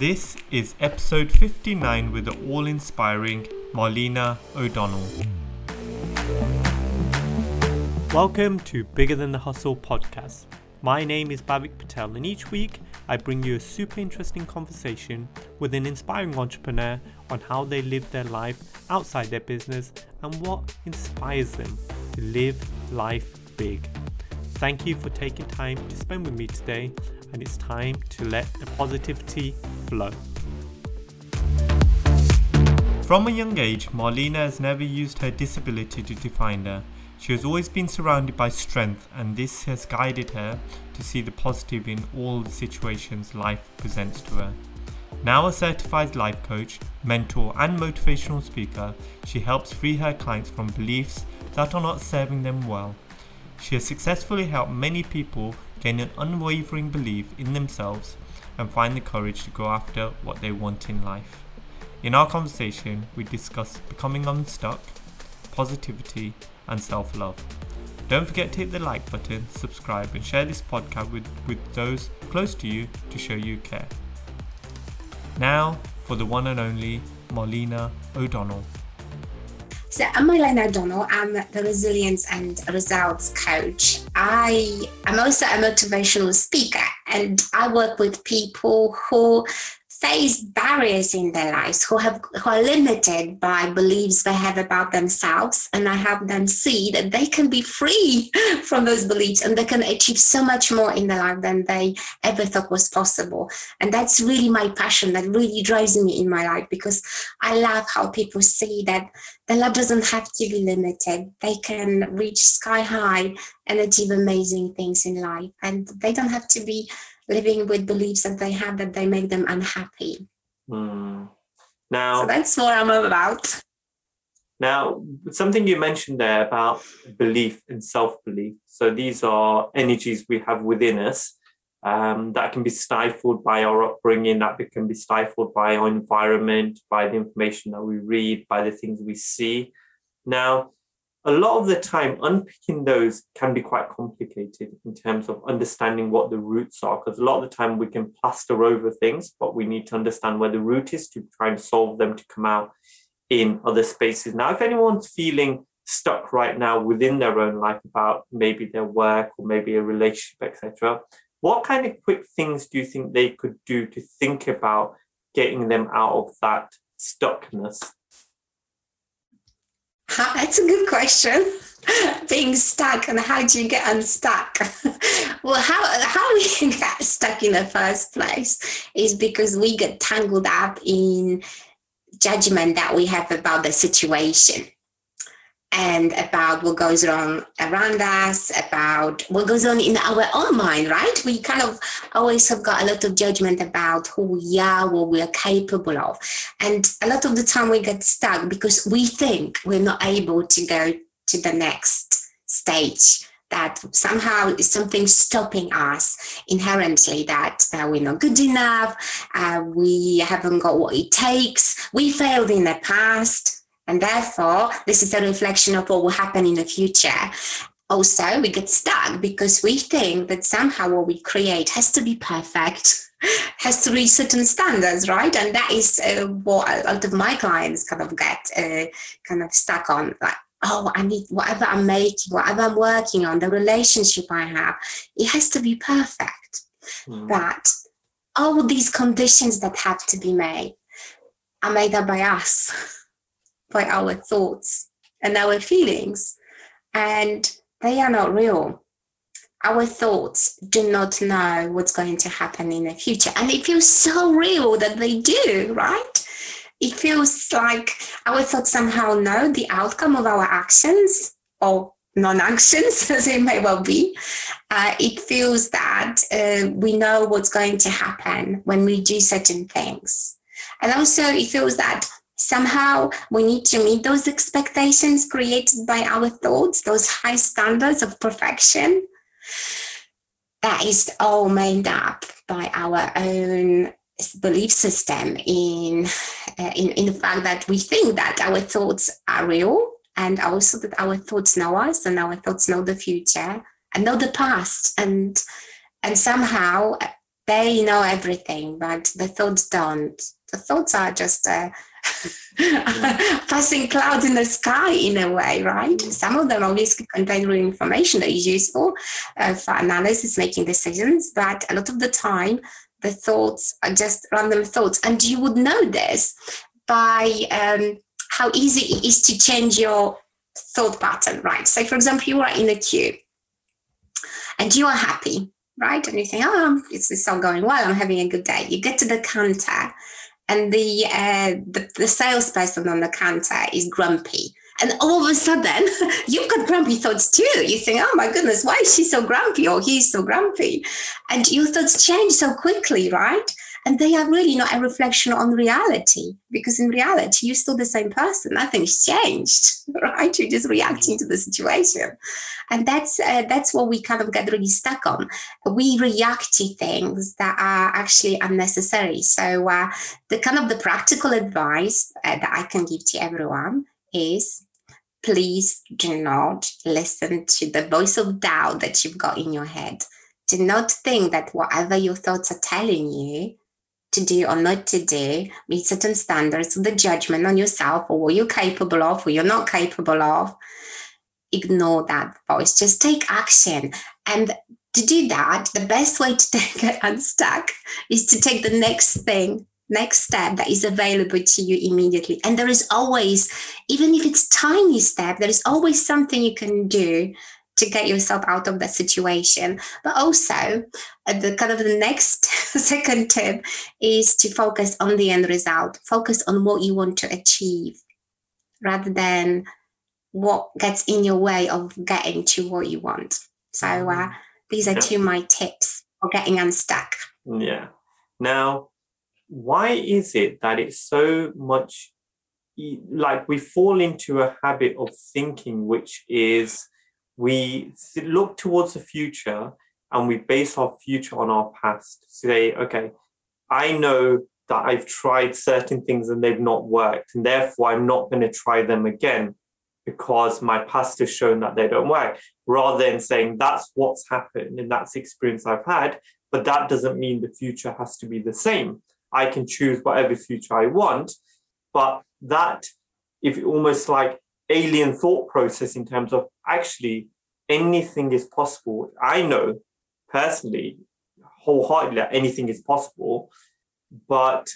This is episode 59 with the all inspiring Marlena O'Donnell. Welcome to Bigger Than the Hustle podcast. My name is Bhavik Patel, and each week I bring you a super interesting conversation with an inspiring entrepreneur on how they live their life outside their business and what inspires them to live life big. Thank you for taking time to spend with me today, and it's time to let the positivity From a young age, Marlena has never used her disability to define her. She has always been surrounded by strength, and this has guided her to see the positive in all the situations life presents to her. Now a certified life coach, mentor, and motivational speaker, she helps free her clients from beliefs that are not serving them well. She has successfully helped many people gain an unwavering belief in themselves and find the courage to go after what they want in life. In our conversation, we discuss becoming unstuck, positivity, and self love. Don't forget to hit the like button, subscribe, and share this podcast with, with those close to you to show you care. Now, for the one and only Marlena O'Donnell. So I'm Marlena O'Donnell. I'm the resilience and results coach. I am also a motivational speaker and I work with people who face barriers in their lives, who have who are limited by beliefs they have about themselves, and I help them see that they can be free from those beliefs and they can achieve so much more in their life than they ever thought was possible. And that's really my passion. That really drives me in my life because I love how people see that the life doesn't have to be limited. They can reach sky high and achieve amazing things in life, and they don't have to be living with beliefs that they have that they make them unhappy. Mm. Now, so that's what I'm about. Now, something you mentioned there about belief and self belief. So, these are energies we have within us um, that can be stifled by our upbringing, that can be stifled by our environment, by the information that we read, by the things we see. Now, a lot of the time, unpicking those can be quite complicated in terms of understanding what the roots are. Because a lot of the time we can plaster over things, but we need to understand where the root is to try and solve them to come out in other spaces. Now, if anyone's feeling stuck right now within their own life about maybe their work or maybe a relationship, etc., what kind of quick things do you think they could do to think about getting them out of that stuckness? That's a good question. Being stuck and how do you get unstuck? well, how how we get stuck in the first place is because we get tangled up in judgment that we have about the situation and about what goes on around us, about what goes on in our own mind, right? We kind of always have got a lot of judgment about who we are, what we are capable of. And a lot of the time we get stuck because we think we're not able to go to the next stage that somehow is something stopping us inherently that uh, we're not good enough uh, we haven't got what it takes we failed in the past and therefore, this is a reflection of what will happen in the future. Also, we get stuck because we think that somehow what we create has to be perfect, has to reach certain standards, right? And that is uh, what a lot of my clients kind of get uh, kind of stuck on. Like, oh, I need whatever I'm making, whatever I'm working on, the relationship I have, it has to be perfect. Mm. But all these conditions that have to be made are made up by us by our thoughts and our feelings, and they are not real. Our thoughts do not know what's going to happen in the future, and it feels so real that they do, right? It feels like our thoughts somehow know the outcome of our actions or non-actions as it may well be uh, it feels that uh, we know what's going to happen when we do certain things and also it feels that somehow we need to meet those expectations created by our thoughts, those high standards of perfection. That is all made up by our own belief system in, uh, in, in the fact that we think that our thoughts are real and also that our thoughts know us and our thoughts know the future and know the past and and somehow they know everything, but the thoughts don't. The thoughts are just uh, passing clouds in the sky in a way, right? Some of them obviously contain real information that is useful uh, for analysis, making decisions, but a lot of the time, the thoughts are just random thoughts. And you would know this by um, how easy it is to change your thought pattern, right? So, for example, you are in a queue and you are happy, right? And you think, oh, it's, it's all going well, I'm having a good day. You get to the counter and the, uh, the, the salesperson on the counter is grumpy. And all of a sudden, you've got grumpy thoughts too. You think, oh my goodness, why is she so grumpy or he's so grumpy? And your thoughts change so quickly, right? And they are really not a reflection on reality because in reality you're still the same person. Nothing's changed right? You're just reacting to the situation. And that's uh, that's what we kind of get really stuck on. We react to things that are actually unnecessary. So uh, the kind of the practical advice uh, that i can give to everyone is please do not listen to the voice of doubt that you've got in your head. Do not think that whatever your thoughts are telling you to do or not to do, meet certain standards, the judgment on yourself or what you're capable of or you're not capable of, ignore that voice. Just take action. And to do that, the best way to get unstuck is to take the next thing, next step that is available to you immediately. And there is always, even if it's tiny step, there is always something you can do to get yourself out of that situation. But also, uh, the kind of the next second tip is to focus on the end result, focus on what you want to achieve rather than what gets in your way of getting to what you want. So, uh, mm-hmm. these are yeah. two my tips for getting unstuck. Yeah. Now, why is it that it's so much like we fall into a habit of thinking which is we look towards the future and we base our future on our past. Say, okay, I know that I've tried certain things and they've not worked, and therefore I'm not going to try them again because my past has shown that they don't work, rather than saying that's what's happened and that's the experience I've had, but that doesn't mean the future has to be the same. I can choose whatever future I want, but that if almost like alien thought process in terms of actually anything is possible. I know personally, wholeheartedly, that anything is possible. But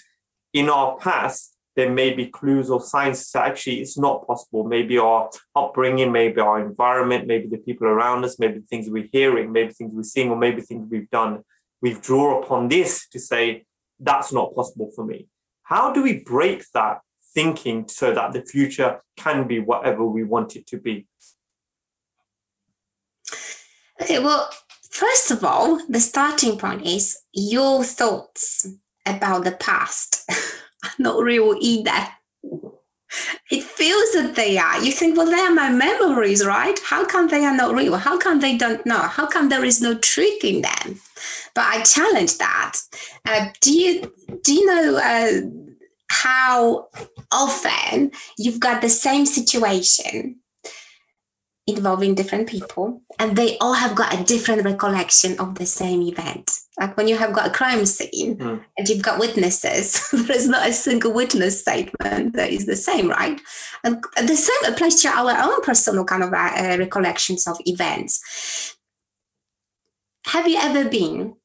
in our past, there may be clues or signs that actually it's not possible. Maybe our upbringing, maybe our environment, maybe the people around us, maybe the things we're hearing, maybe things we're seeing, or maybe things we've done. We've draw upon this to say that's not possible for me. How do we break that thinking so that the future can be whatever we want it to be? Okay, well, first of all, the starting point is your thoughts about the past are not real either. It feels that they are. You think, well, they are my memories, right? How come they are not real? How come they don't know? How come there is no truth in them? But I challenge that. Uh, do you do you know uh, how often you've got the same situation involving different people and they all have got a different recollection of the same event. Like when you have got a crime scene mm. and you've got witnesses there is not a single witness statement that is the same right? And the same applies to our own personal kind of uh, uh, recollections of events. Have you ever been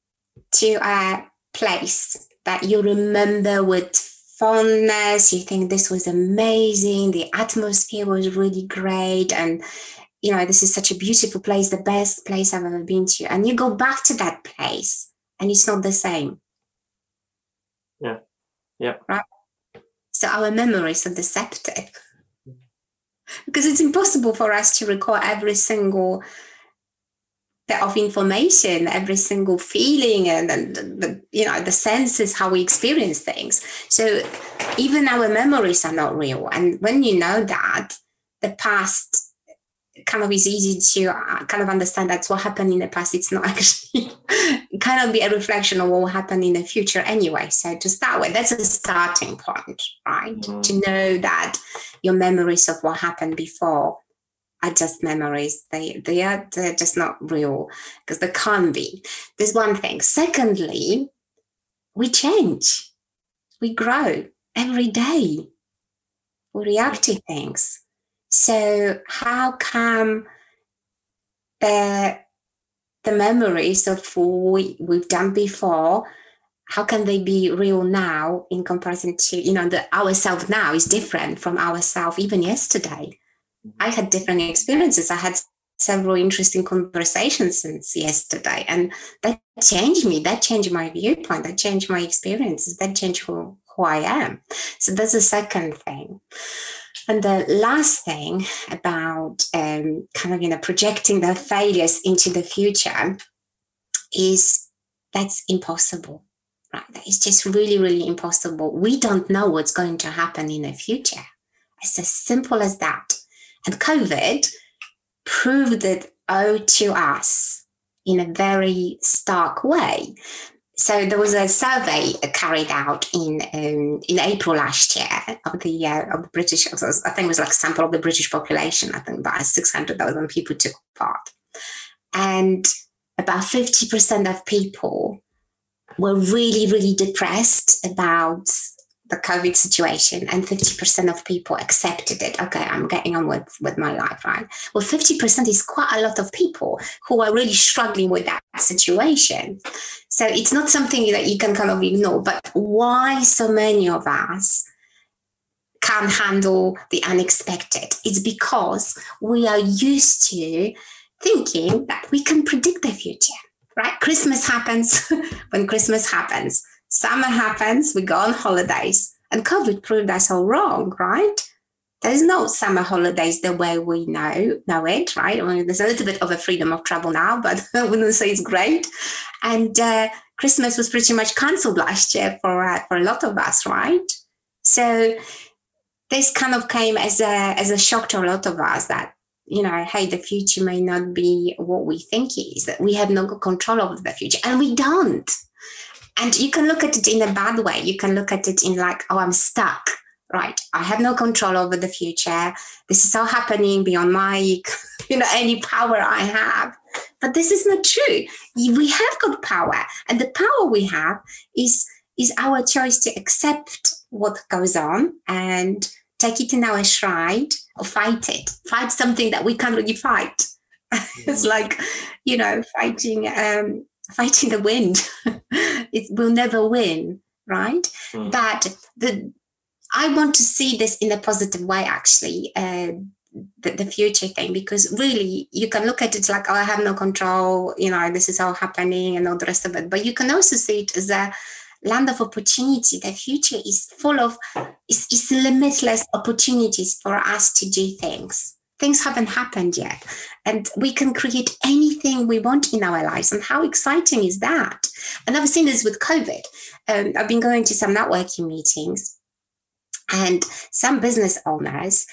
to a place that you remember with fondness. You think this was amazing. The atmosphere was really great. And, you know, this is such a beautiful place, the best place I've ever been to. And you go back to that place and it's not the same. Yeah. Yeah. Right. So our memories are deceptive mm-hmm. because it's impossible for us to recall every single of information every single feeling and, and the, you know the senses how we experience things. So even our memories are not real. And when you know that the past kind of is easy to uh, kind of understand that's what happened in the past. It's not actually kind of be a reflection of what will happen in the future anyway. So to start with that's a starting point right? Mm-hmm. to know that your memories of what happened before are just memories. They they are they're just not real because they can't be. There's one thing. Secondly, we change, we grow every day, we react to things. So, how come the the memories of what we've done before how can they be real now in comparison to you know the ourself now is different from ourself even yesterday i had different experiences i had several interesting conversations since yesterday and that changed me that changed my viewpoint that changed my experiences that changed who, who i am so that's the second thing and the last thing about um, kind of you know projecting the failures into the future is that's impossible right? That is just really, really impossible. We don't know what's going to happen in the future. It's as simple as that. And COVID proved it all to us in a very stark way. So there was a survey carried out in um, in April last year of the uh, of the British. I think it was like a sample of the British population. I think about six hundred thousand people took part, and about fifty percent of people were really, really depressed about the COVID situation, and 50% of people accepted it. Okay, I'm getting on with, with my life, right? Well, 50% is quite a lot of people who are really struggling with that situation. So it's not something that you can kind of ignore, but why so many of us can't handle the unexpected? It's because we are used to thinking that we can predict the future right? Christmas happens when Christmas happens. Summer happens, we go on holidays. And COVID proved us all wrong, right? There's no summer holidays the way we know know it, right? I mean, there's a little bit of a freedom of travel now, but I wouldn't say it's great. And uh, Christmas was pretty much cancelled last year for uh, for a lot of us, right? So this kind of came as a as a shock to a lot of us that you know, hey, the future may not be what we think it is, that we have no control over the future. And we don't. And you can look at it in a bad way. You can look at it in like, oh, I'm stuck, right? I have no control over the future. This is all happening beyond my, you know, any power I have. But this is not true. We have got power. And the power we have is is our choice to accept what goes on and take it in our stride or fight it fight something that we can't really fight it's like you know fighting um fighting the wind it will never win right mm. but the i want to see this in a positive way actually uh, the, the, future thing because really you can look at it like oh i have no control you know this is all happening and all the rest of it but you can also see it as a land of opportunity. The future is full of is, is limitless opportunities for us to do things. Things haven't happened yet, and we can create anything we want in our lives. And how exciting is that? And I've seen this with COVID. Um, I've been going to some networking meetings, and some business owners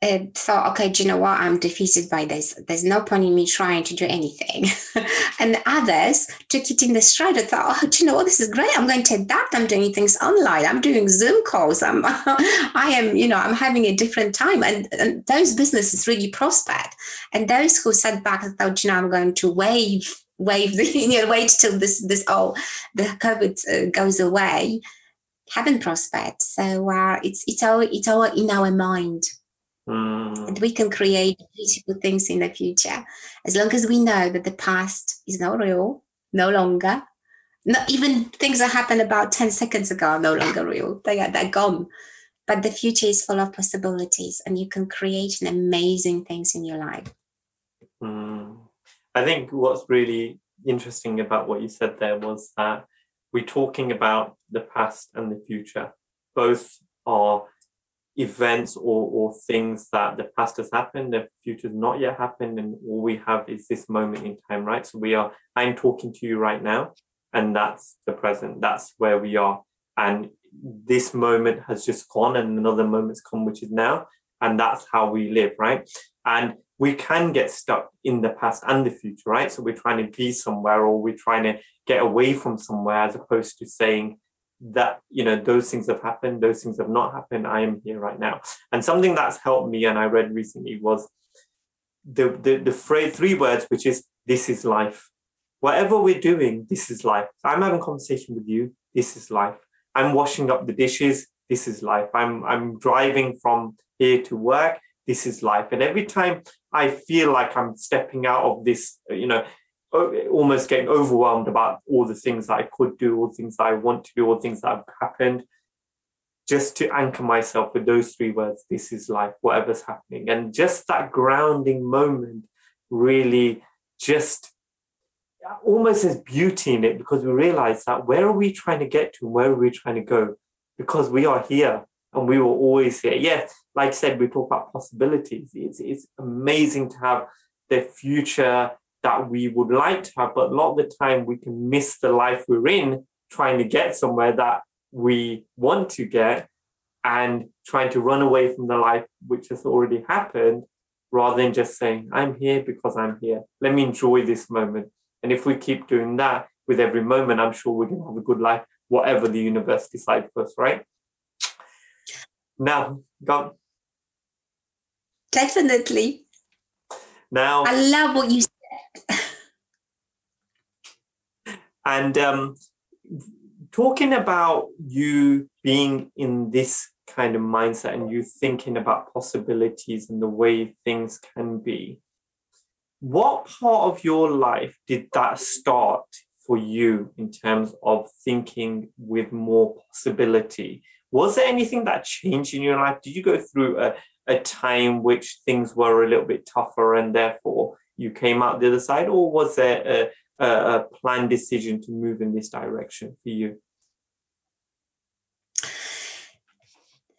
uh, thought, okay, do you know what? I'm defeated by this. There's no point in me trying to do anything. and others took it in the stride and thought, oh, do you know what? This is great. I'm going to adapt. I'm doing things online. I'm doing Zoom calls. I'm, I am, you know, I'm having a different time. And, and those businesses really prospered. And those who sat back and thought, you know, I'm going to wave, wave, the, you know, wait till this, this, oh, the COVID uh, goes away, haven't prospered. So uh, it's, it's all, it's all in our mind. Mm. And we can create beautiful things in the future as long as we know that the past is not real, no longer. Not even things that happened about 10 seconds ago are no longer real. They are they're gone. But the future is full of possibilities and you can create amazing things in your life. Mm. I think what's really interesting about what you said there was that we're talking about the past and the future. Both are events or, or things that the past has happened, the future has not yet happened, and all we have is this moment in time, right? So we are, I'm talking to you right now, and that's the present, that's where we are. And this moment has just gone, and another moment's come, which is now. And that's how we live, right? And we can get stuck in the past and the future, right? So we're trying to be somewhere or we're trying to get away from somewhere as opposed to saying, that you know those things have happened those things have not happened i am here right now and something that's helped me and i read recently was the the, the phrase three words which is this is life whatever we're doing this is life i'm having a conversation with you this is life. I'm washing up the dishes, this is life. I'm I'm driving from here to work, this is life. And every time I feel like I'm stepping out of this, you know, Uh, almost getting overwhelmed about all the things that I could do, all the things that I want to do, all the things that have happened, just to anchor myself with those three words this is life, whatever's happening. And just that grounding moment really just uh, almost as beauty in it because we realize that where are we trying to get to and where are we trying to go? Because we are here and we will always here. Yes, like I said, we talk about possibilities. It's, it's amazing to have the future that we would like to have, but a lot of the time we can miss the life we're in trying to get somewhere that we want to get and trying to run away from the life which has already happened rather than just saying, I'm here because I'm here. Let me enjoy this moment. And if we keep doing that with every moment, I'm sure we're going to have a good life, whatever the universe decides for us, right? Now, go. Definitely. Now, I love what you said. And um, talking about you being in this kind of mindset and you thinking about possibilities and the way things can be, what part of your life did that start for you in terms of thinking with more possibility? Was there anything that changed in your life? Did you go through a, a time which things were a little bit tougher and therefore you came out the other side? Or was there a, planned decision to move in this direction for you?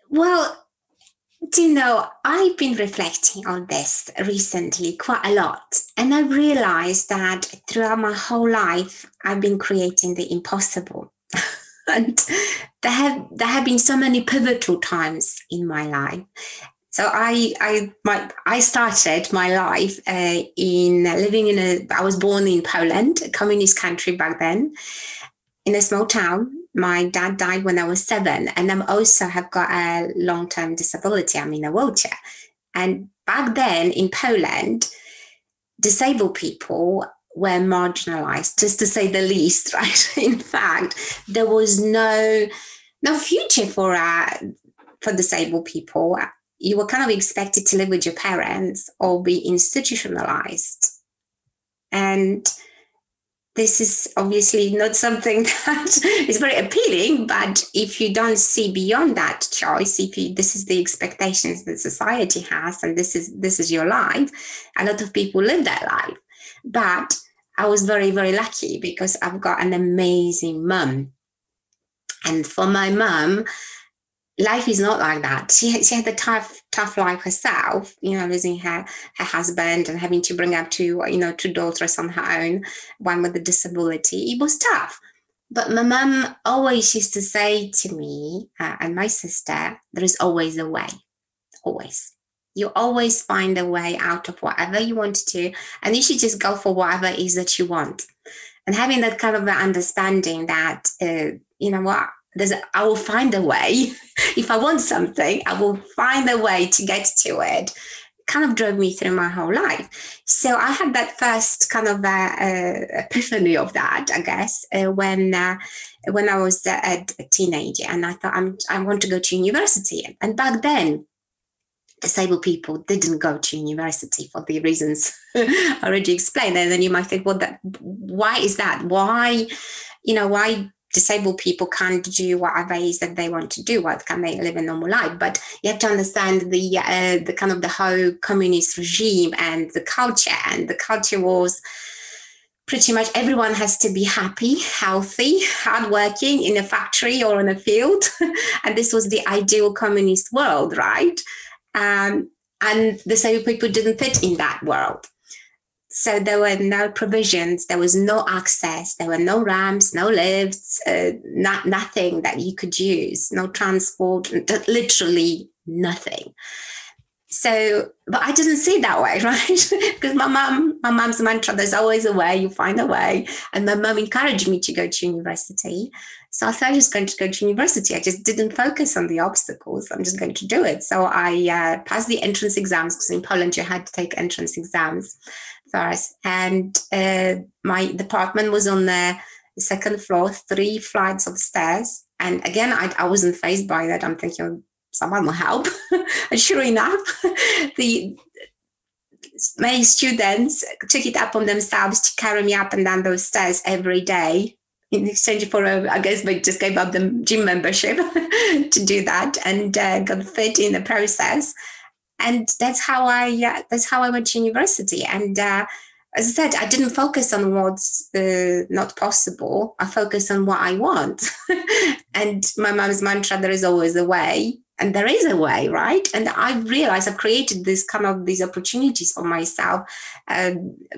Well, do you know, I've been reflecting on this recently quite a lot. And I realized that throughout my whole life, I've been creating the impossible. and there have there have been so many pivotal times in my life. So I I my I started my life uh, in living in a I was born in Poland, a communist country back then, in a small town my dad died when I was seven, and I'm also have got a long term disability. I'm in a wheelchair. And back then in Poland, disabled people were marginalized, just to say the least, right? in fact, there was no no future for uh, for disabled people. You were kind of expected to live with your parents or be institutionalized. And this is obviously not something that is very appealing but if you don't see beyond that choice if you this is the expectations that society has and this is this is your life a lot of people live that life but i was very very lucky because i've got an amazing mum and for my mum life is not like that. She, she had a tough, tough life herself, you know, losing her, her husband and having to bring up two, you know, two daughters on her own, one with a disability. It was tough. But my mum always used to say to me uh, and my sister, there is always a way, always. You always find a way out of whatever you want to and you should just go for whatever it is that you want. And having that kind of understanding that, uh, you know what, there's i will find a way. if I want something, I will find a way to get to it. Kind of drove me through my whole life. So I had that first kind of uh, uh, epiphany of that, I guess, uh, when uh, when I was a, a, teenager, and I thought I'm, I want to go to university. And back then, disabled people didn't go to university for the reasons already explained. And then you might think, well, that why is that? Why, you know, why disabled people can't do whatever it is that they want to do what can they live a normal life. But you have to understand the uh, the kind of the whole communist regime and the culture and the culture was pretty much everyone has to be happy healthy hardworking in a factory or in a field. And this was the ideal communist world right? Um, and the disabled people didn't fit in that world so there were no provisions, there was no access, there were no ramps, no lifts, uh, not, nothing that you could use, no transport, literally nothing. So, but I didn't see it that way, right? because my mom, my mom's mantra, there's always a way, you find a way. And my mom encouraged me to go to university. So I thought I was going to go to university. I just didn't focus on the obstacles. I'm just going to do it. So I uh, passed the entrance exams because in Poland you had to take entrance exams us. And uh, my department was on the second floor, three flights of stairs. And again, I, I wasn't phased by that. I'm thinking someone will help. and sure enough, the many students took it upon themselves to carry me up and down those stairs every day in exchange for a, I guess we just gave up the gym membership to do that and uh, got fit in the process. And that's how I uh, that's how I went to university. And uh, as I said, I didn't focus on what's uh, not possible. I focus on what I want. and my mom's mantra: "There is always a way." and there is a way right and i realized i've created this kind of these opportunities for myself uh,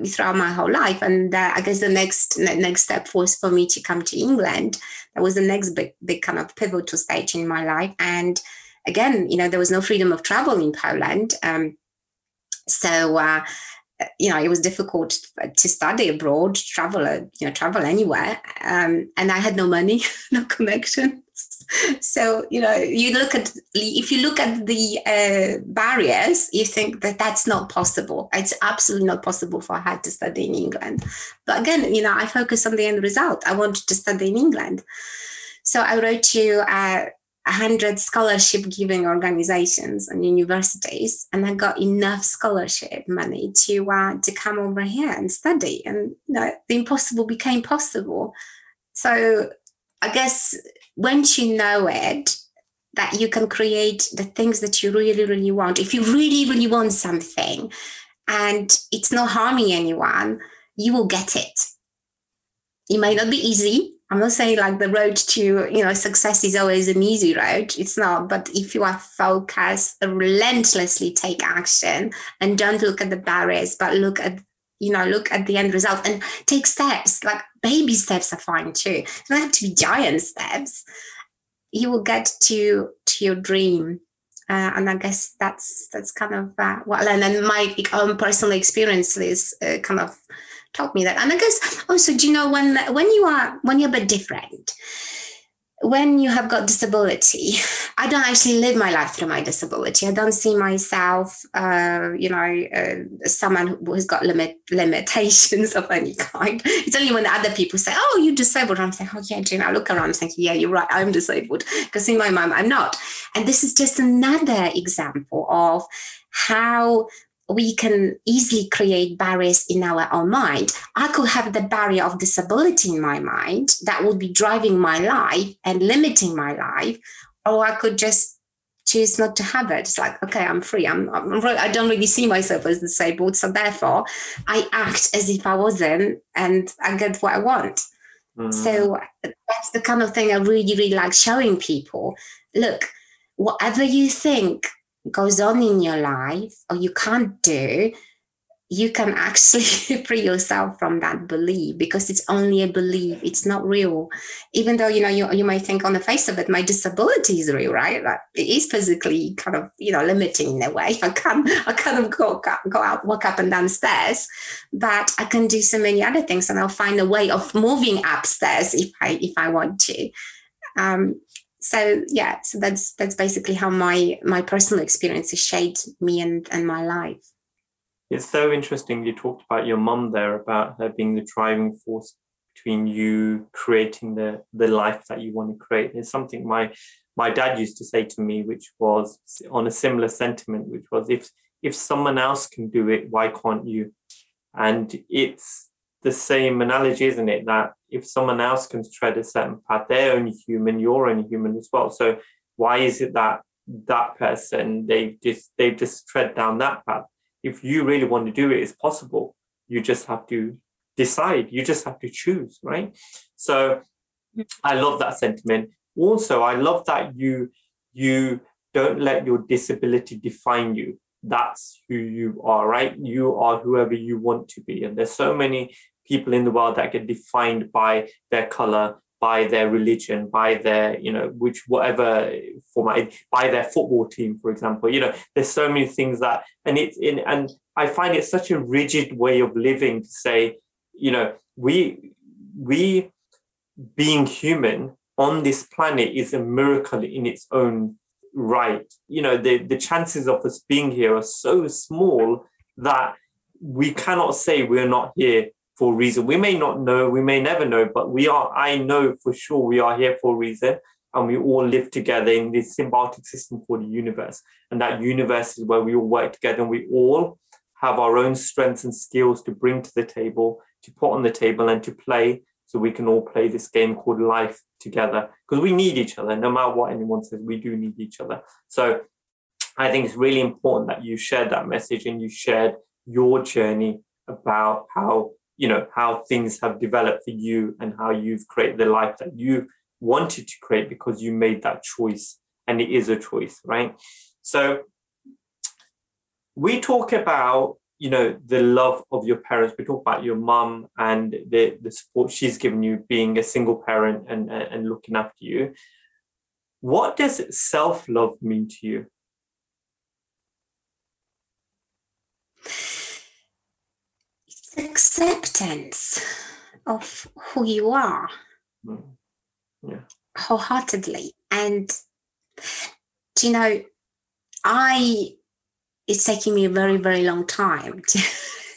throughout my whole life and uh, i guess the next next step was for me to come to england that was the next big big kind of pivotal stage in my life and again you know there was no freedom of travel in poland um, so uh, you know it was difficult to study abroad travel uh, you know travel anywhere. Um, and i had no money no connection so you know you look at if you look at the uh, barriers you think that that's not possible. It's absolutely not possible for her to study in england. But again you know i focus on the end result. I wanted to study in england. So i wrote to uh, 100 scholarship giving organizations and universities and i got enough scholarship money to uh, to come over here and study and you know the impossible became possible so i guess once you know it, that you can create the things that you really, really want. If you really, really want something and it's not harming anyone, you will get it. It might not be easy. I'm not saying like the road to you know success is always an easy road. It's not. But if you are focused, relentlessly take action and don't look at the barriers, but look at you know look at the end result and take steps. Like baby steps are fine too. They don't have to be giant steps. You will get to to your dream. Uh, and I guess that's that's kind of uh, well, and then my own personal experiences uh, kind of taught me that. And I guess also, do you know when when you are when you're a bit different, when you have got disability, I don't actually live my life through my disability. I don't see myself, uh, you know, uh, someone who has got limit limitations of any kind. It's only when other people say, "Oh, you're disabled," I'm saying, "Oh, yeah, Jane." I look around I'm think, "Yeah, you're right. I'm disabled." Because in my mind, I'm not. And this is just another example of how we can easily create barriers in our own mind. I could have the barrier of disability in my mind that would be driving my life and limiting my life, or I could just choose not to have it. It's like, okay, I'm free. I'm, I'm I don't really see myself as disabled, so therefore, I act as if I wasn't, and I get what I want. Mm. So that's the kind of thing I really, really like showing people. Look, whatever you think goes on in your life or you can't do, you can actually free yourself from that belief because it's only a belief it's not real. Even though you know you, you might think on the face of it my disability is real right? That it is physically kind of you know limiting in a way. I can't i can't go, go out walk up and down stairs but i can do so many other things and i'll find a way of moving upstairs if i if i want to. Um, so yeah so that's that's basically how my my personal experiences shaped me and and my life. It's so interesting you talked about your mum there about her being the driving force between you creating the the life that you want to create. It's something my my dad used to say to me which was on a similar sentiment which was if if someone else can do it why can't you? And it's the same analogy, isn't it? That if someone else can tread a certain path, they're only human, you're only human as well. So why is it that that person they just they just tread down that path? If you really want to do it, it's possible. You just have to decide. You just have to choose, right? So I love that sentiment. Also, I love that you you don't let your disability define you that's who you are, right? You are whoever you want to be. And there's so many people in the world that get defined by their color, by their religion, by their, you know, which whatever format, by their football team, for example. You know, there's so many things that, and it's in, and I find it such a rigid way of living to say, you know, we, we being human on this planet is a miracle in its own right. You know, the, the chances of us being here are so small that we cannot say we're not here for a reason. We may not know, we may never know, but we are, I know for sure we are here for a reason. And we all live together in this symbiotic system called the universe. And that universe is where we all work together and we all have our own strengths and skills to bring to the table, to put on the table and to play so we can all play this game called life together because we need each other no matter what anyone says we do need each other so i think it's really important that you shared that message and you shared your journey about how you know how things have developed for you and how you've created the life that you wanted to create because you made that choice and it is a choice right? So we talk about you know the love of your parents. We talk about your mum and the the support she's given you being a single parent and and looking after you. What does self-love mean to you it's acceptance of who you are mm. yeah wholeheartedly and do you know i it's taking me a very, very long time to,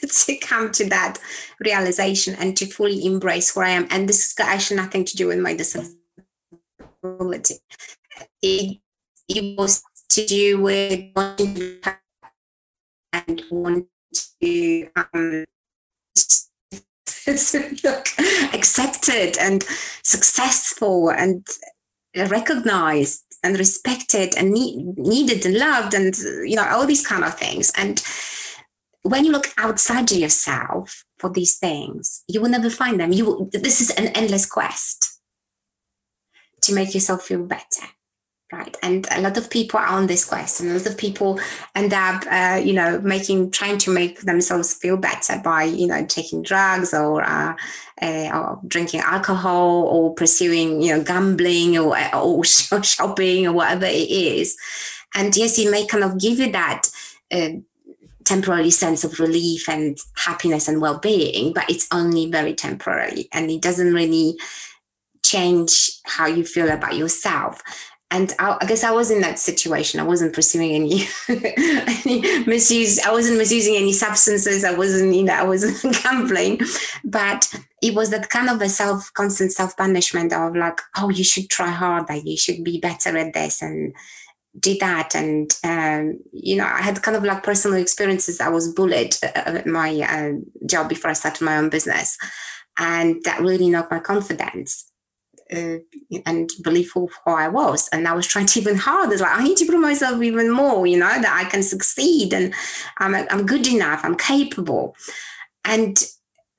to come to that realization and to fully embrace where I am. And this has got actually nothing to do with my disability. It, it was to do with wanting to and want to um, accepted and successful and recognized and respected and need, needed and loved and you know all these kind of things. And when you look outside of yourself for these things you will never find them. You this is an endless quest to make yourself feel better right and a lot of people are on this quest and a lot of people end up uh, you know making trying to make themselves feel better by you know taking drugs or, uh, uh, or drinking alcohol or pursuing you know gambling or, or shopping or whatever it is. And yes it may kind of give you that uh, temporary sense of relief and happiness and well-being but it's only very temporary and it doesn't really change how you feel about yourself and I, I, guess I was in that situation. I wasn't pursuing any, any misuse. I wasn't misusing any substances. I wasn't, you know, I wasn't gambling, but it was that kind of a self, constant self punishment of like, oh, you should try harder. You should be better at this and do that. And um, you know, I had kind of like personal experiences. I was bullied at my uh, job before I started my own business, and that really knocked my confidence uh, and believe who, who I was. And I was trying to even harder. Like I need to prove myself even more, you know, that I can succeed and I'm, I'm good enough, I'm capable. And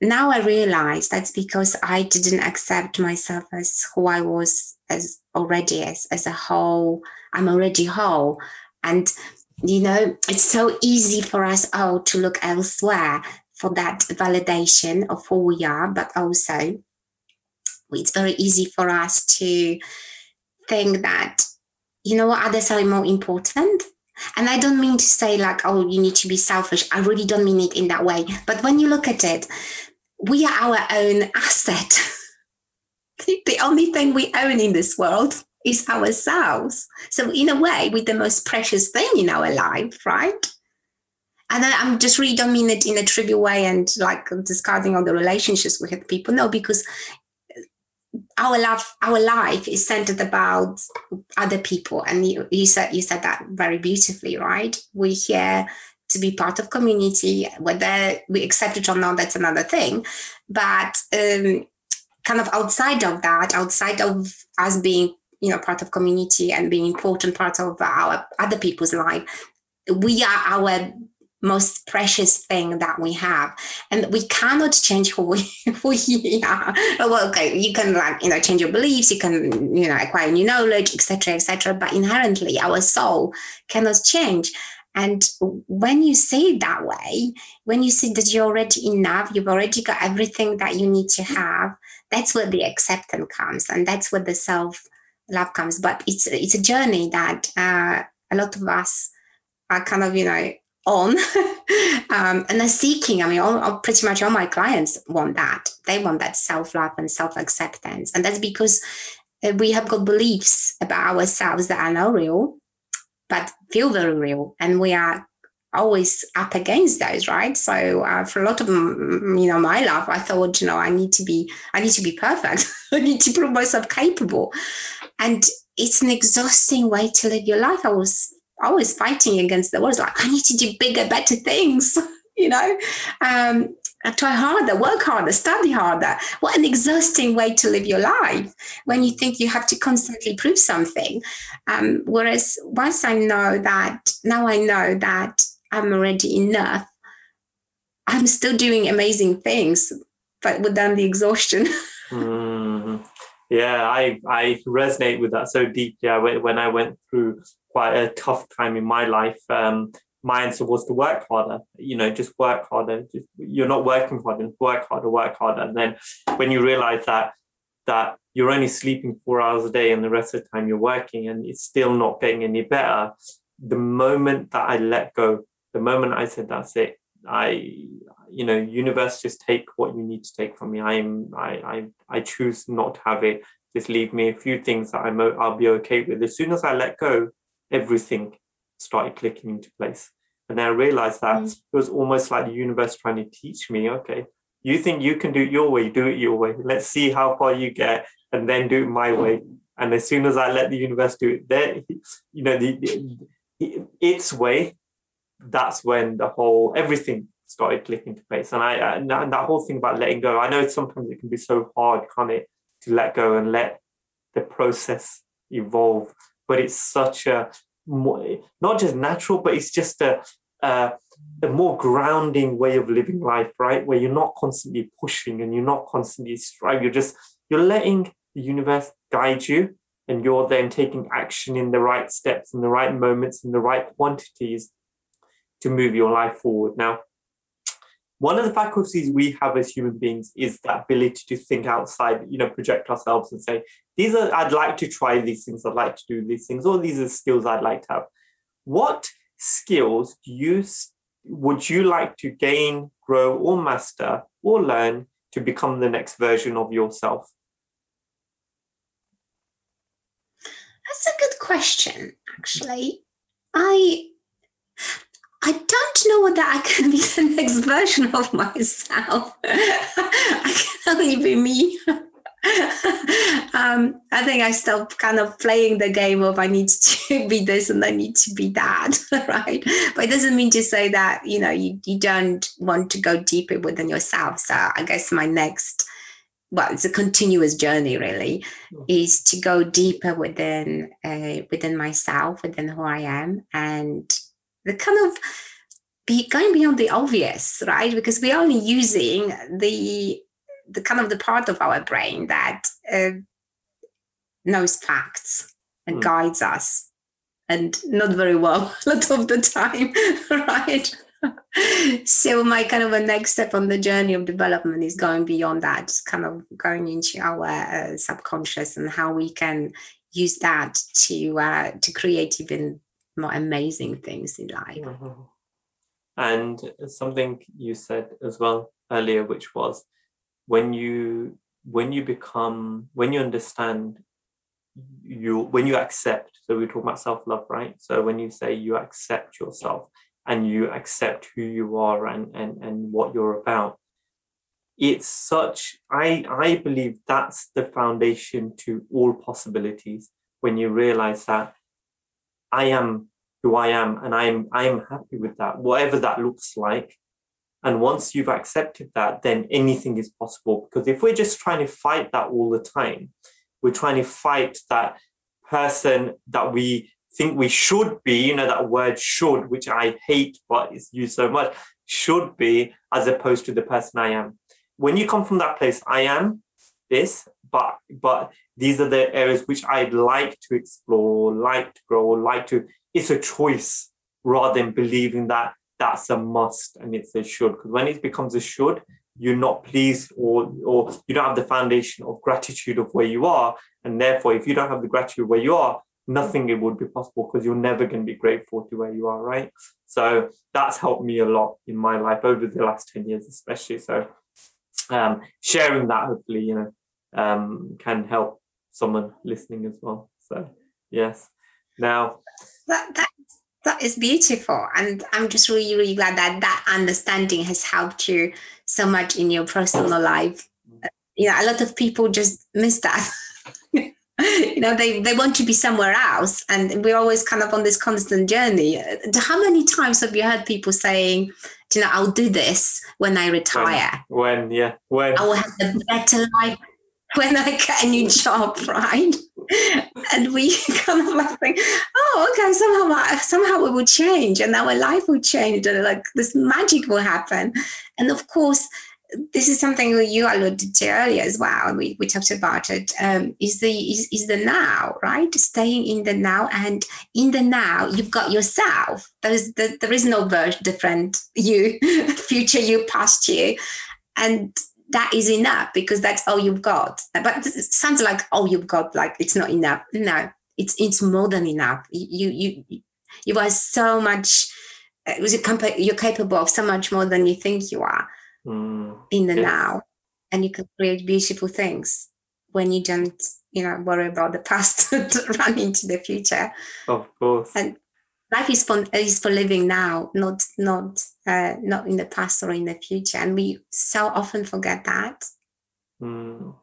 now I realize that's because I didn't accept myself as who I was as already as, as a whole. I'm already whole. And you know, it's so easy for us all to look elsewhere for that validation of who we are, but also it's very easy for us to think that you know what others are more important. And i don't mean to say like oh you need to be selfish. I really don't mean it in that way. But when you look at it we are our own asset. The only thing we own in this world is ourselves. So in a way we're the most precious thing in our life right? And I'm just really don't mean it in a trivial way and like discarding all the relationships we have people. No, because our love our life is centered about other people. And you, you said you said that very beautifully right? We're here to be part of community whether we accept it or not that's another thing. But um, kind of outside of that outside of us being you know part of community and being important part of our other people's life we are our most precious thing that we have. And we cannot change who we, who we are. Well okay you can like you know change your beliefs you can you know acquire new knowledge etc etc but inherently our soul cannot change. And when you see it that way when you see that you're already enough you've already got everything that you need to have that's where the acceptance comes and that's where the self love comes. But it's it's a journey that uh, a lot of us are kind of you know on um, and they're seeking i mean all, all, pretty much all my clients want that they want that self-love and self-acceptance and that's because uh, we have got beliefs about ourselves that are not real but feel very real and we are always up against those, right? So uh, for a lot of you know my life, I thought you know I need to be I need to be perfect. I need to prove myself capable, and it's an exhausting way to live your life. I was always fighting against the words like I need to do bigger, better things. you know, um, try harder, work harder, study harder. What an exhausting way to live your life when you think you have to constantly prove something. Um, whereas once I know that, now I know that I'm already enough, I'm still doing amazing things, but without the exhaustion. mm, yeah, I, I resonate with that so deeply. I, when I went through quite a tough time in my life, um, my answer was to work harder you know just work harder just, you're not working hard, harder work harder work harder. And then when you realize that that you're only sleeping four hours a day and the rest of the time you're working and it's still not getting any better the moment that i let go the moment i said that's it. I you know universe just take what you need to take from me. I'm i i, I choose not to have it. Just leave me a few things that i'm i'll be okay with. As soon as i let go everything started clicking into place and then I realized that mm. it was almost like the universe trying to teach me, okay, you think you can do it your way, do it your way. Let's see how far you get and then do it my way. And as soon as I let the universe do it there, you know, the, the, its way, that's when the whole everything started clicking to place. And I and that whole thing about letting go, I know sometimes it can be so hard, can't it, to let go and let the process evolve. But it's such a not just natural, but it's just a, a, a more grounding way of living life, right? Where you're not constantly pushing and you're not constantly striving. You're just you're letting the universe guide you, and you're then taking action in the right steps, in the right moments, in the right quantities to move your life forward. Now, one of the faculties we have as human beings is that ability to think outside, you know, project ourselves and say, these are, I'd like to try these things, I'd like to do these things, or these are skills I'd like to have. What skills do you, would you like to gain, grow, or master, or learn to become the next version of yourself? That's a good question, actually. I I don't know whether I can be the next version of myself. I can only be me. um, I think I stopped kind of playing the game of I need to be this and I need to be that, right? But it doesn't mean to say that, you know, you, you don't want to go deeper within yourself. So I guess my next, well, it's a continuous journey really, mm. is to go deeper within uh, within myself, within who I am and the kind of be going beyond the obvious, right? Because we're only using the the kind of the part of our brain that uh, knows facts and mm. guides us, and not very well a lot of the time, right? so my kind of a next step on the journey of development is going beyond that, kind of going into our uh, subconscious and how we can use that to uh, to create even more amazing things in life. Mm-hmm. And something you said as well earlier, which was when you when you become when you understand you when you accept so we talk about self-love right so when you say you accept yourself and you accept who you are and and, and what you're about it's such i i believe that's the foundation to all possibilities when you realize that i am who I am, and I'm I'm happy with that, whatever that looks like. And once you've accepted that, then anything is possible. Because if we're just trying to fight that all the time, we're trying to fight that person that we think we should be, you know, that word should, which I hate, but it's used so much, should be, as opposed to the person I am. When you come from that place, I am this, but but these are the areas which I'd like to explore, like to grow, like to it's a choice rather than believing that that's a must and it's a should. Because when it becomes a should, you're not pleased or or you don't have the foundation of gratitude of where you are. And therefore, if you don't have the gratitude where you are, nothing it would be possible because you're never going to be grateful to where you are, right? So that's helped me a lot in my life over the last 10 years, especially. So um, sharing that hopefully, you know, um, can help someone listening as well. So yes. Now that, that that is beautiful. And i'm just really really glad that that understanding has helped you so much in your personal life. You know a lot of people just miss that. You know they, they want to be somewhere else. And we're always kind of on this constant journey. How many times have you heard people saying you know i'll do this when i retire. when, when yeah when. I will have a better life when i get a new job right? And we kind of like think, oh, okay, somehow somehow it will change and our life will change and like this magic will happen. And of course, this is something you alluded to earlier as well. We, we talked about it. Um, is the is, is the now, right? Staying in the now, and in the now, you've got yourself. There's the, there is no version different you, future you, past you, and that is enough because that's all you've got. But it sounds like all you've got, like it's not enough. No, it's it's more than enough. You you you are so much. Uh, you're capable of so much more than you think you are mm, in the yes. now, and you can create beautiful things when you don't, you know, worry about the past to run into the future. Of course. And life is for is for living now, not not uh, not in the past or in the future, and we so often forget that. Mm.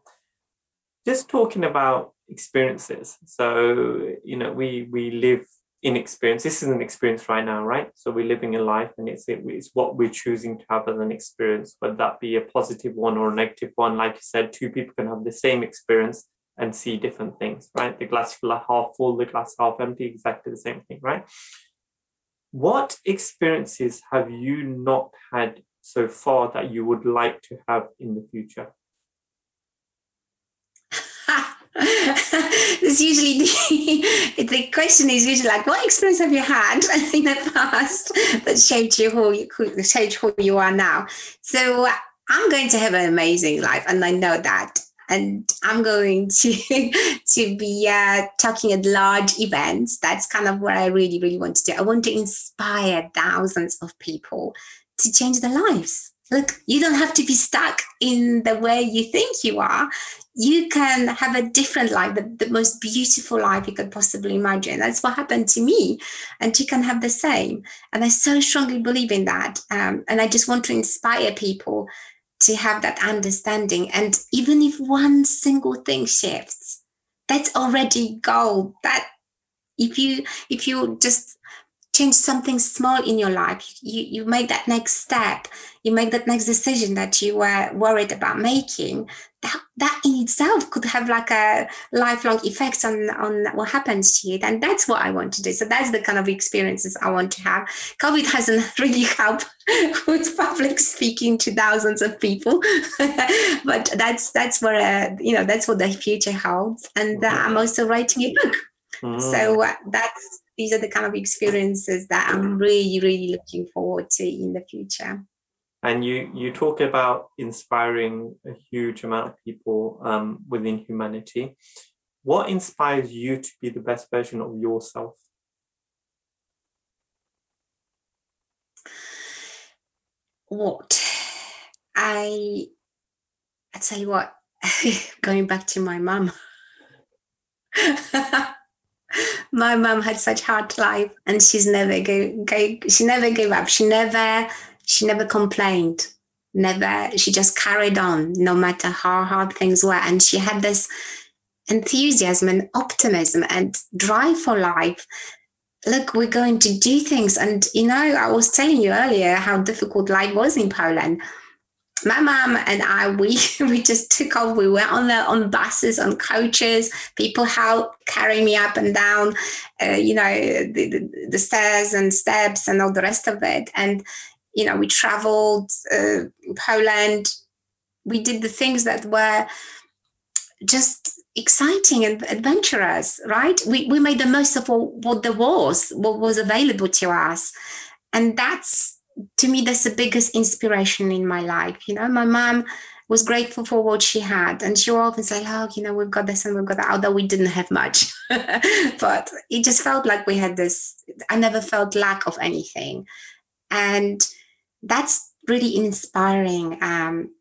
Just talking about experiences. So you know, we we live in experience. This is an experience right now, right? So we're living a life, and it's it's what we're choosing to have as an experience, whether that be a positive one or a negative one. Like you said, two people can have the same experience and see different things, right? The glass half full, the glass half empty, exactly the same thing, right? What experiences have you not had so far that you would like to have in the future? it's usually the, the question is usually like, what experience have you had in the past that shaped you who you shaped who you are now? So I'm going to have an amazing life, and I know that and I'm going to to be uh, talking at large events. That's kind of what I really, really want to do. I want to inspire thousands of people to change their lives. Look, you don't have to be stuck in the way you think you are. You can have a different life, the, the most beautiful life you could possibly imagine. That's what happened to me. And you can have the same. And I so strongly believe in that. Um, and I just want to inspire people to have that understanding. And even if one single thing shifts, that's already gold. That if you if you just change something small in your life, you, you make that next step, you make that next decision that you were worried about making, that, that in itself could have like a lifelong effects on, on what happens to you. And that's what I want to do. So that's the kind of experiences I want to have. COVID hasn't really helped with public speaking to thousands of people, but that's that's where uh, you know that's what the future holds. And uh, I'm also writing a book. Mm. So uh, that's these are the kind of experiences that I'm really, really looking forward to in the future. And you you talk about inspiring a huge amount of people um, within humanity. What inspires you to be the best version of yourself? What I I tell you what, going back to my mum. my mom had such hard life and she's never go, she never gave up. She never she never complained. Never. She just carried on no matter how hard things were. And she had this enthusiasm and optimism and drive for life. Look we're going to do things. And you know i was telling you earlier how difficult life was in poland my mom and I, we we just took off. We went on the on buses, on coaches. People helped carry me up and down, uh, you know, the, the, the, stairs and steps and all the rest of it. And you know, we traveled uh, Poland. We did the things that were just exciting and adventurous, right? We we made the most of what, what there was, what was available to us, and that's to me that's the biggest inspiration in my life you know? My mom was grateful for what she had and she often say oh you know we've got this and we've got that although we didn't have much. But it just felt like we had this i never felt lack of anything. And that's really inspiring um,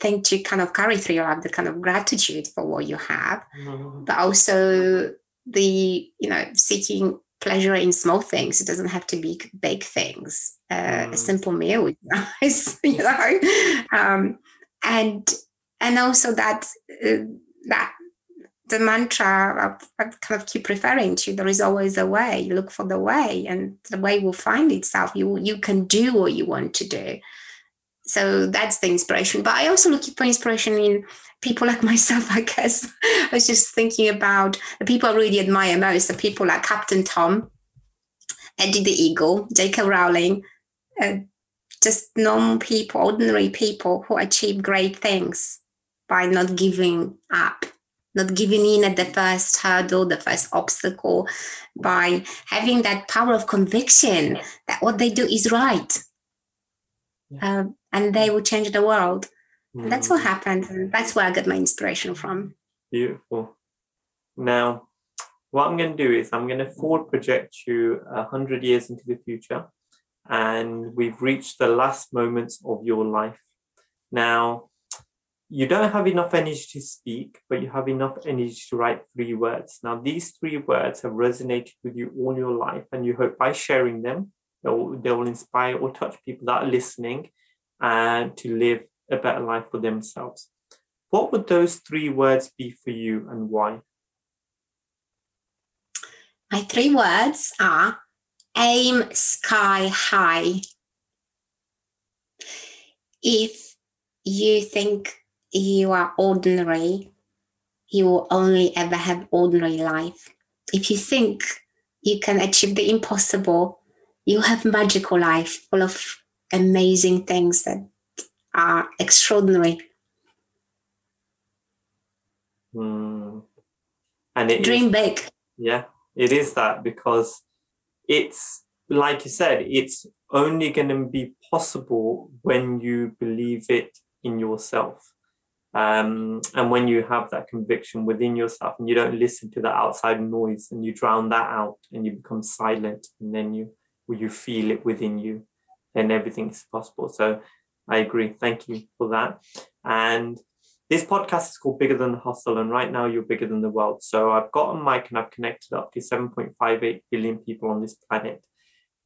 thing to kind of carry through your life the kind of gratitude for what you have mm-hmm. but also the you know seeking pleasure in small things. It doesn't have to be big things. Uh, mm. A simple meal is nice, you know. Um, and and also that uh, that the mantra I, I kind of keep referring to there is always a way you look for the way and the way will find itself you you can do what you want to do so that's the inspiration. But i also look for inspiration in people like myself i guess. I was just thinking about the people i really admire most the people like captain tom eddie the eagle j.k rowling uh, just normal people ordinary people who achieve great things by not giving up not giving in at the first hurdle, the first obstacle, by having that power of conviction that what they do is right. Yeah. Um, and they will change the world. Mm. That's what happened. And that's where I got my inspiration from. Beautiful. Now, what I'm going to do is I'm going to forward project you 100 years into the future. And we've reached the last moments of your life. Now, you don't have enough energy to speak, but you have enough energy to write three words. Now, these three words have resonated with you all your life, and you hope by sharing them, they will inspire or touch people that are listening and to live a better life for themselves. What would those three words be for you and why? My three words are aim sky high. If you think you are ordinary, you will only ever have ordinary life. If you think you can achieve the impossible, you have magical life full of amazing things that are extraordinary. Mm. And it dream is, big. Yeah, it is that because it's like you said, it's only going to be possible when you believe it in yourself. Um, and when you have that conviction within yourself and you don't listen to the outside noise and you drown that out and you become silent and then you you feel it within you, then everything is possible. So I agree. Thank you for that. And this podcast is called Bigger Than the Hustle, and right now you're bigger than the world. So I've got a mic and I've connected up to 7.58 billion people on this planet.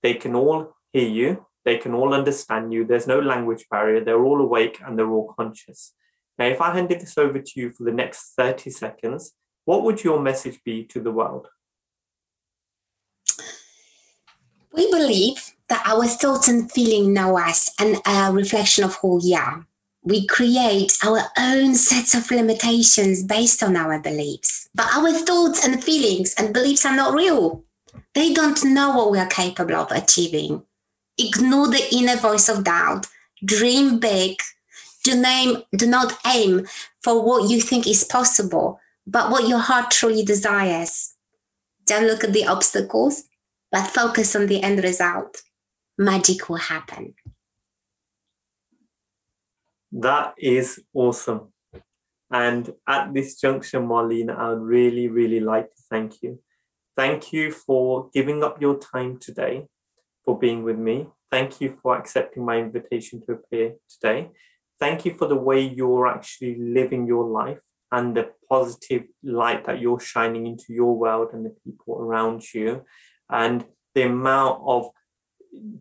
They can all hear you, they can all understand you. There's no language barrier. They're all awake and they're all conscious. Now, if I handed this over to you for the next 30 seconds, what would your message be to the world? We believe that our thoughts and feelings know us and a reflection of who we are. We create our own sets of limitations based on our beliefs. But our thoughts and feelings and beliefs are not real. They don't know what we are capable of achieving. Ignore the inner voice of doubt. Dream big do name do not aim for what you think is possible but what your heart truly desires don't look at the obstacles but focus on the end result. Magic will happen. That is awesome. And at this juncture marlena i would really really like to thank you. Thank you for giving up your time today for being with me. Thank you for accepting my invitation to appear today. Thank you for the way you're actually living your life and the positive light that you're shining into your world and the people around you and the amount of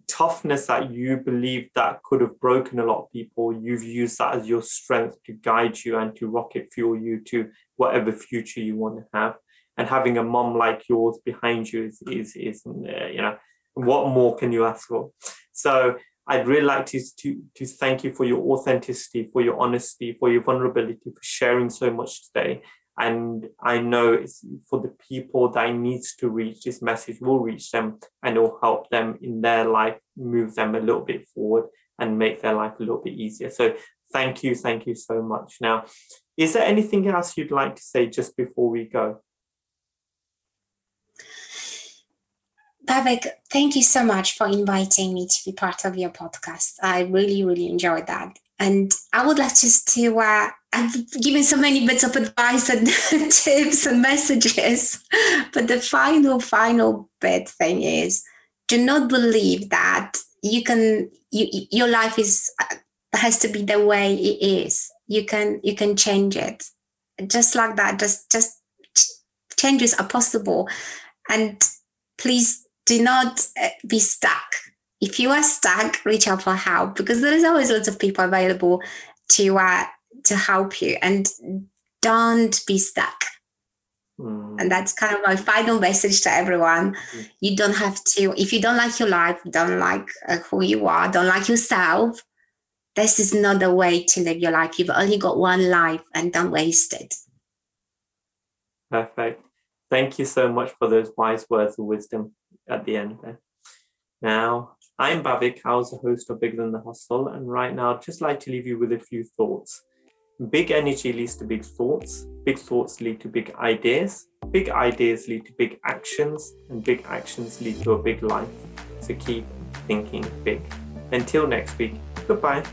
toughness that you believe that could have broken a lot of people you've used that as your strength to guide you and to rocket fuel you to whatever future you want to have and having a mom like yours behind you is is, is uh, you know what more can you ask for so I'd really like to, to, to thank you for your authenticity, for your honesty, for your vulnerability, for sharing so much today. And I know it's for the people that needs to reach, this message will reach them and it will help them in their life, move them a little bit forward and make their life a little bit easier. So thank you, thank you so much. Now, is there anything else you'd like to say just before we go? Pavek, thank you so much for inviting me to be part of your podcast. I really, really enjoyed that. And I would like just to, uh, I've given so many bits of advice and tips and messages, but the final, final bit thing is do not believe that you can, you, your life is, uh, has to be the way it is. You can, you can change it just like that. Just, just changes are possible. And please do not uh, be stuck. If you are stuck, reach out for help because there is always lots of people available to uh, to help you, and don't be stuck. Mm. And that's kind of my final message to everyone. Mm. You don't have to, if you don't like your life, don't like uh, who you are, don't like yourself, this is not the way to live your life. You've only got one life and don't waste it. Perfect. Thank you so much for those wise words of wisdom at the end there. Now, I'm Bavik Howes, the host of Bigger Than the Hustle, and right now I'd just like to leave you with a few thoughts. Big energy leads to big thoughts, big thoughts lead to big ideas, big ideas lead to big actions, and big actions lead to a big life. So keep thinking big. Until next week, goodbye.